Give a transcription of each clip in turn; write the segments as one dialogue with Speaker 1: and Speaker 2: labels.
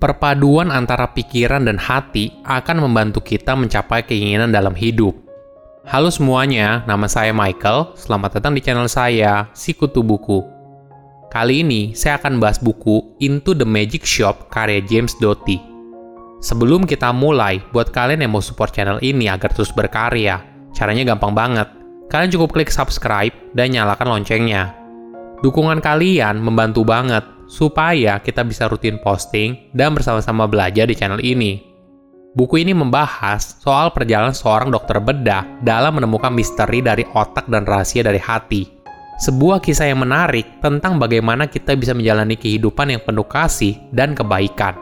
Speaker 1: Perpaduan antara pikiran dan hati akan membantu kita mencapai keinginan dalam hidup. Halo semuanya, nama saya Michael. Selamat datang di channel saya, Sikutu Buku. Kali ini saya akan bahas buku Into the Magic Shop karya James Doty. Sebelum kita mulai, buat kalian yang mau support channel ini agar terus berkarya, caranya gampang banget. Kalian cukup klik subscribe dan nyalakan loncengnya. Dukungan kalian membantu banget supaya kita bisa rutin posting dan bersama-sama belajar di channel ini. Buku ini membahas soal perjalanan seorang dokter bedah dalam menemukan misteri dari otak dan rahasia dari hati. Sebuah kisah yang menarik tentang bagaimana kita bisa menjalani kehidupan yang penuh kasih dan kebaikan.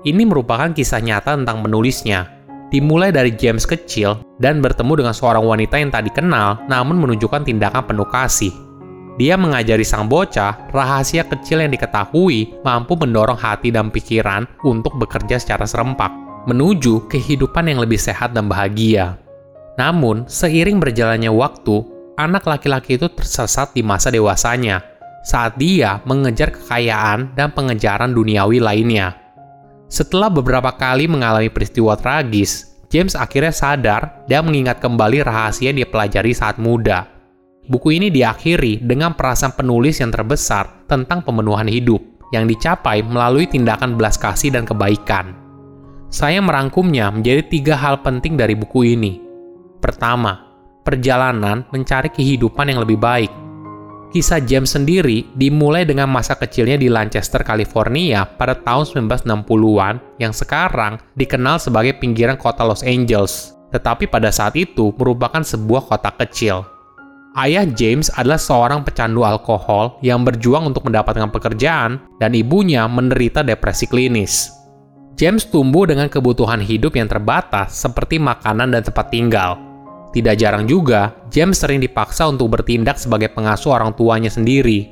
Speaker 1: Ini merupakan kisah nyata tentang penulisnya, dimulai dari James kecil dan bertemu dengan seorang wanita yang tak dikenal namun menunjukkan tindakan penuh kasih. Dia mengajari sang bocah rahasia kecil yang diketahui mampu mendorong hati dan pikiran untuk bekerja secara serempak, menuju kehidupan yang lebih sehat dan bahagia. Namun, seiring berjalannya waktu, anak laki-laki itu tersesat di masa dewasanya saat dia mengejar kekayaan dan pengejaran duniawi lainnya. Setelah beberapa kali mengalami peristiwa tragis, James akhirnya sadar dan mengingat kembali rahasia yang dia pelajari saat muda Buku ini diakhiri dengan perasaan penulis yang terbesar tentang pemenuhan hidup yang dicapai melalui tindakan belas kasih dan kebaikan. Saya merangkumnya menjadi tiga hal penting dari buku ini. Pertama, perjalanan mencari kehidupan yang lebih baik. Kisah James sendiri dimulai dengan masa kecilnya di Lancaster, California pada tahun 1960-an yang sekarang dikenal sebagai pinggiran kota Los Angeles, tetapi pada saat itu merupakan sebuah kota kecil. Ayah James adalah seorang pecandu alkohol yang berjuang untuk mendapatkan pekerjaan, dan ibunya menderita depresi klinis. James tumbuh dengan kebutuhan hidup yang terbatas, seperti makanan dan tempat tinggal. Tidak jarang juga, James sering dipaksa untuk bertindak sebagai pengasuh orang tuanya sendiri.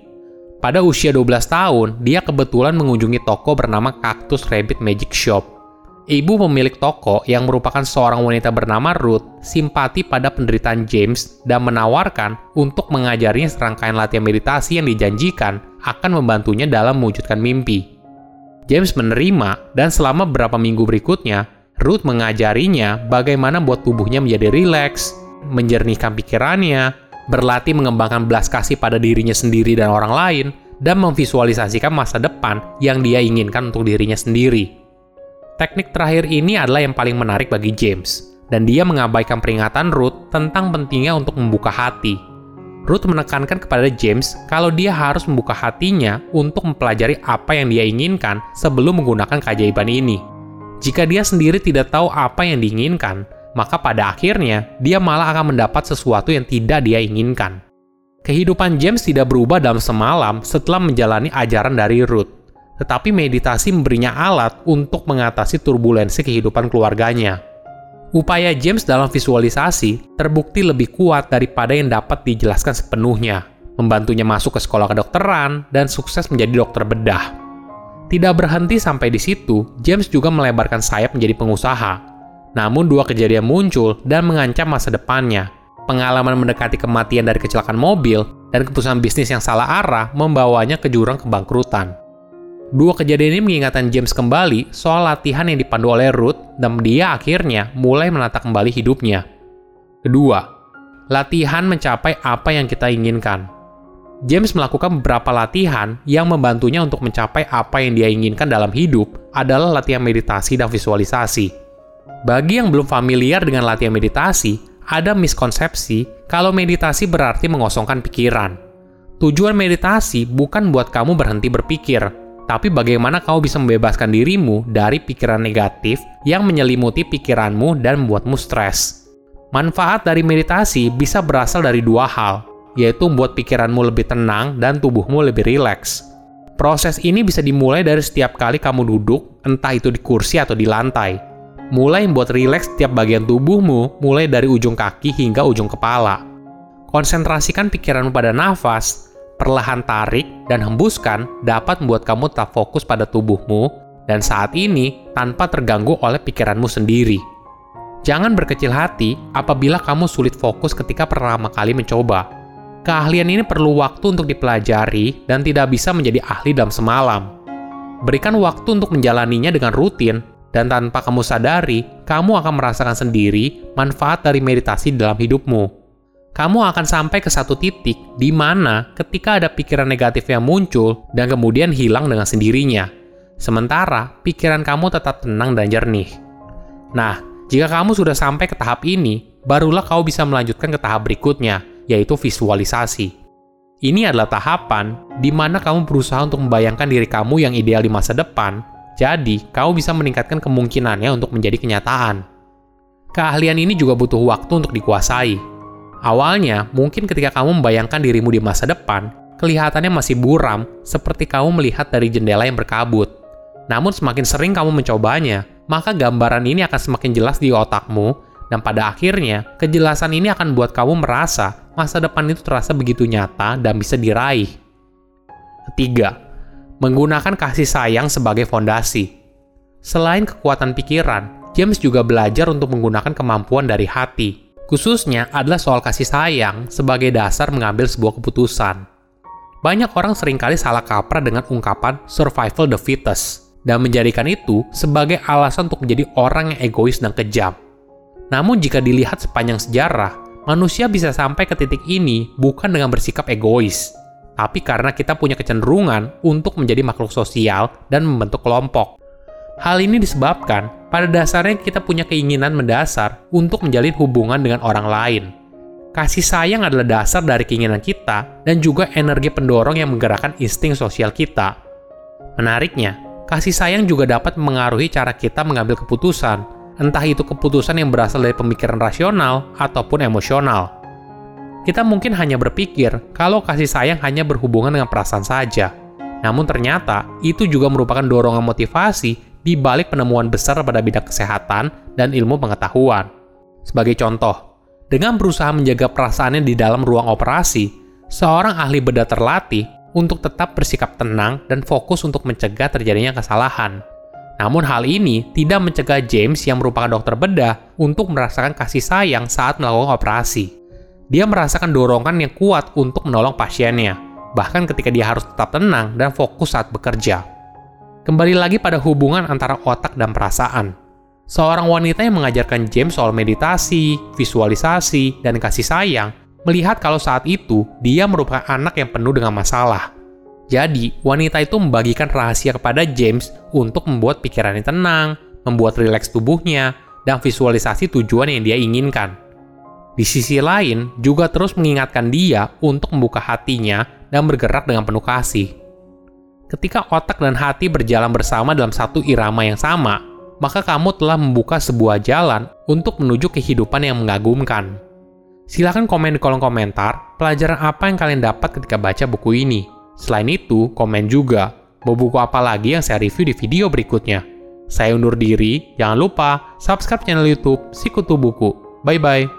Speaker 1: Pada usia 12 tahun, dia kebetulan mengunjungi toko bernama Cactus Rabbit Magic Shop Ibu pemilik toko yang merupakan seorang wanita bernama Ruth simpati pada penderitaan James dan menawarkan untuk mengajarinya serangkaian latihan meditasi yang dijanjikan akan membantunya dalam mewujudkan mimpi. James menerima dan selama beberapa minggu berikutnya, Ruth mengajarinya bagaimana buat tubuhnya menjadi rileks, menjernihkan pikirannya, berlatih mengembangkan belas kasih pada dirinya sendiri dan orang lain, dan memvisualisasikan masa depan yang dia inginkan untuk dirinya sendiri. Teknik terakhir ini adalah yang paling menarik bagi James, dan dia mengabaikan peringatan Ruth tentang pentingnya untuk membuka hati. Ruth menekankan kepada James kalau dia harus membuka hatinya untuk mempelajari apa yang dia inginkan sebelum menggunakan keajaiban ini. Jika dia sendiri tidak tahu apa yang diinginkan, maka pada akhirnya dia malah akan mendapat sesuatu yang tidak dia inginkan. Kehidupan James tidak berubah dalam semalam setelah menjalani ajaran dari Ruth tetapi meditasi memberinya alat untuk mengatasi turbulensi kehidupan keluarganya. Upaya James dalam visualisasi terbukti lebih kuat daripada yang dapat dijelaskan sepenuhnya, membantunya masuk ke sekolah kedokteran dan sukses menjadi dokter bedah. Tidak berhenti sampai di situ, James juga melebarkan sayap menjadi pengusaha. Namun dua kejadian muncul dan mengancam masa depannya. Pengalaman mendekati kematian dari kecelakaan mobil dan keputusan bisnis yang salah arah membawanya ke jurang kebangkrutan. Dua kejadian ini mengingatkan James kembali soal latihan yang dipandu oleh Ruth dan dia akhirnya mulai menata kembali hidupnya. Kedua, latihan mencapai apa yang kita inginkan. James melakukan beberapa latihan yang membantunya untuk mencapai apa yang dia inginkan dalam hidup adalah latihan meditasi dan visualisasi. Bagi yang belum familiar dengan latihan meditasi, ada miskonsepsi kalau meditasi berarti mengosongkan pikiran. Tujuan meditasi bukan buat kamu berhenti berpikir, tapi bagaimana kamu bisa membebaskan dirimu dari pikiran negatif yang menyelimuti pikiranmu dan membuatmu stres. Manfaat dari meditasi bisa berasal dari dua hal, yaitu membuat pikiranmu lebih tenang dan tubuhmu lebih rileks. Proses ini bisa dimulai dari setiap kali kamu duduk, entah itu di kursi atau di lantai. Mulai membuat rileks setiap bagian tubuhmu, mulai dari ujung kaki hingga ujung kepala. Konsentrasikan pikiranmu pada nafas, perlahan tarik dan hembuskan dapat membuat kamu tetap fokus pada tubuhmu dan saat ini tanpa terganggu oleh pikiranmu sendiri. Jangan berkecil hati apabila kamu sulit fokus ketika pertama kali mencoba. Keahlian ini perlu waktu untuk dipelajari dan tidak bisa menjadi ahli dalam semalam. Berikan waktu untuk menjalaninya dengan rutin, dan tanpa kamu sadari, kamu akan merasakan sendiri manfaat dari meditasi dalam hidupmu. Kamu akan sampai ke satu titik di mana ketika ada pikiran negatif yang muncul dan kemudian hilang dengan sendirinya. Sementara pikiran kamu tetap tenang dan jernih. Nah, jika kamu sudah sampai ke tahap ini, barulah kau bisa melanjutkan ke tahap berikutnya, yaitu visualisasi. Ini adalah tahapan di mana kamu berusaha untuk membayangkan diri kamu yang ideal di masa depan, jadi kamu bisa meningkatkan kemungkinannya untuk menjadi kenyataan. Keahlian ini juga butuh waktu untuk dikuasai. Awalnya, mungkin ketika kamu membayangkan dirimu di masa depan, kelihatannya masih buram, seperti kamu melihat dari jendela yang berkabut. Namun semakin sering kamu mencobanya, maka gambaran ini akan semakin jelas di otakmu dan pada akhirnya, kejelasan ini akan buat kamu merasa masa depan itu terasa begitu nyata dan bisa diraih. Ketiga, menggunakan kasih sayang sebagai fondasi. Selain kekuatan pikiran, James juga belajar untuk menggunakan kemampuan dari hati. Khususnya adalah soal kasih sayang sebagai dasar mengambil sebuah keputusan. Banyak orang sering kali salah kaprah dengan ungkapan survival the fittest dan menjadikan itu sebagai alasan untuk menjadi orang yang egois dan kejam. Namun jika dilihat sepanjang sejarah, manusia bisa sampai ke titik ini bukan dengan bersikap egois, tapi karena kita punya kecenderungan untuk menjadi makhluk sosial dan membentuk kelompok. Hal ini disebabkan pada dasarnya kita punya keinginan mendasar untuk menjalin hubungan dengan orang lain. Kasih sayang adalah dasar dari keinginan kita dan juga energi pendorong yang menggerakkan insting sosial kita. Menariknya, kasih sayang juga dapat mengaruhi cara kita mengambil keputusan entah itu keputusan yang berasal dari pemikiran rasional ataupun emosional. Kita mungkin hanya berpikir kalau kasih sayang hanya berhubungan dengan perasaan saja. Namun ternyata itu juga merupakan dorongan motivasi di balik penemuan besar pada bidang kesehatan dan ilmu pengetahuan. Sebagai contoh, dengan berusaha menjaga perasaannya di dalam ruang operasi, seorang ahli bedah terlatih untuk tetap bersikap tenang dan fokus untuk mencegah terjadinya kesalahan. Namun hal ini tidak mencegah James yang merupakan dokter bedah untuk merasakan kasih sayang saat melakukan operasi. Dia merasakan dorongan yang kuat untuk menolong pasiennya, bahkan ketika dia harus tetap tenang dan fokus saat bekerja. Kembali lagi pada hubungan antara otak dan perasaan. Seorang wanita yang mengajarkan James soal meditasi, visualisasi, dan kasih sayang, melihat kalau saat itu dia merupakan anak yang penuh dengan masalah jadi, wanita itu membagikan rahasia kepada James untuk membuat pikirannya tenang, membuat rileks tubuhnya, dan visualisasi tujuan yang dia inginkan. Di sisi lain, juga terus mengingatkan dia untuk membuka hatinya dan bergerak dengan penuh kasih. Ketika otak dan hati berjalan bersama dalam satu irama yang sama, maka kamu telah membuka sebuah jalan untuk menuju kehidupan yang mengagumkan. Silahkan komen di kolom komentar pelajaran apa yang kalian dapat ketika baca buku ini. Selain itu, komen juga mau buku apa lagi yang saya review di video berikutnya. Saya undur diri, jangan lupa subscribe channel YouTube Sikutu Buku. Bye bye.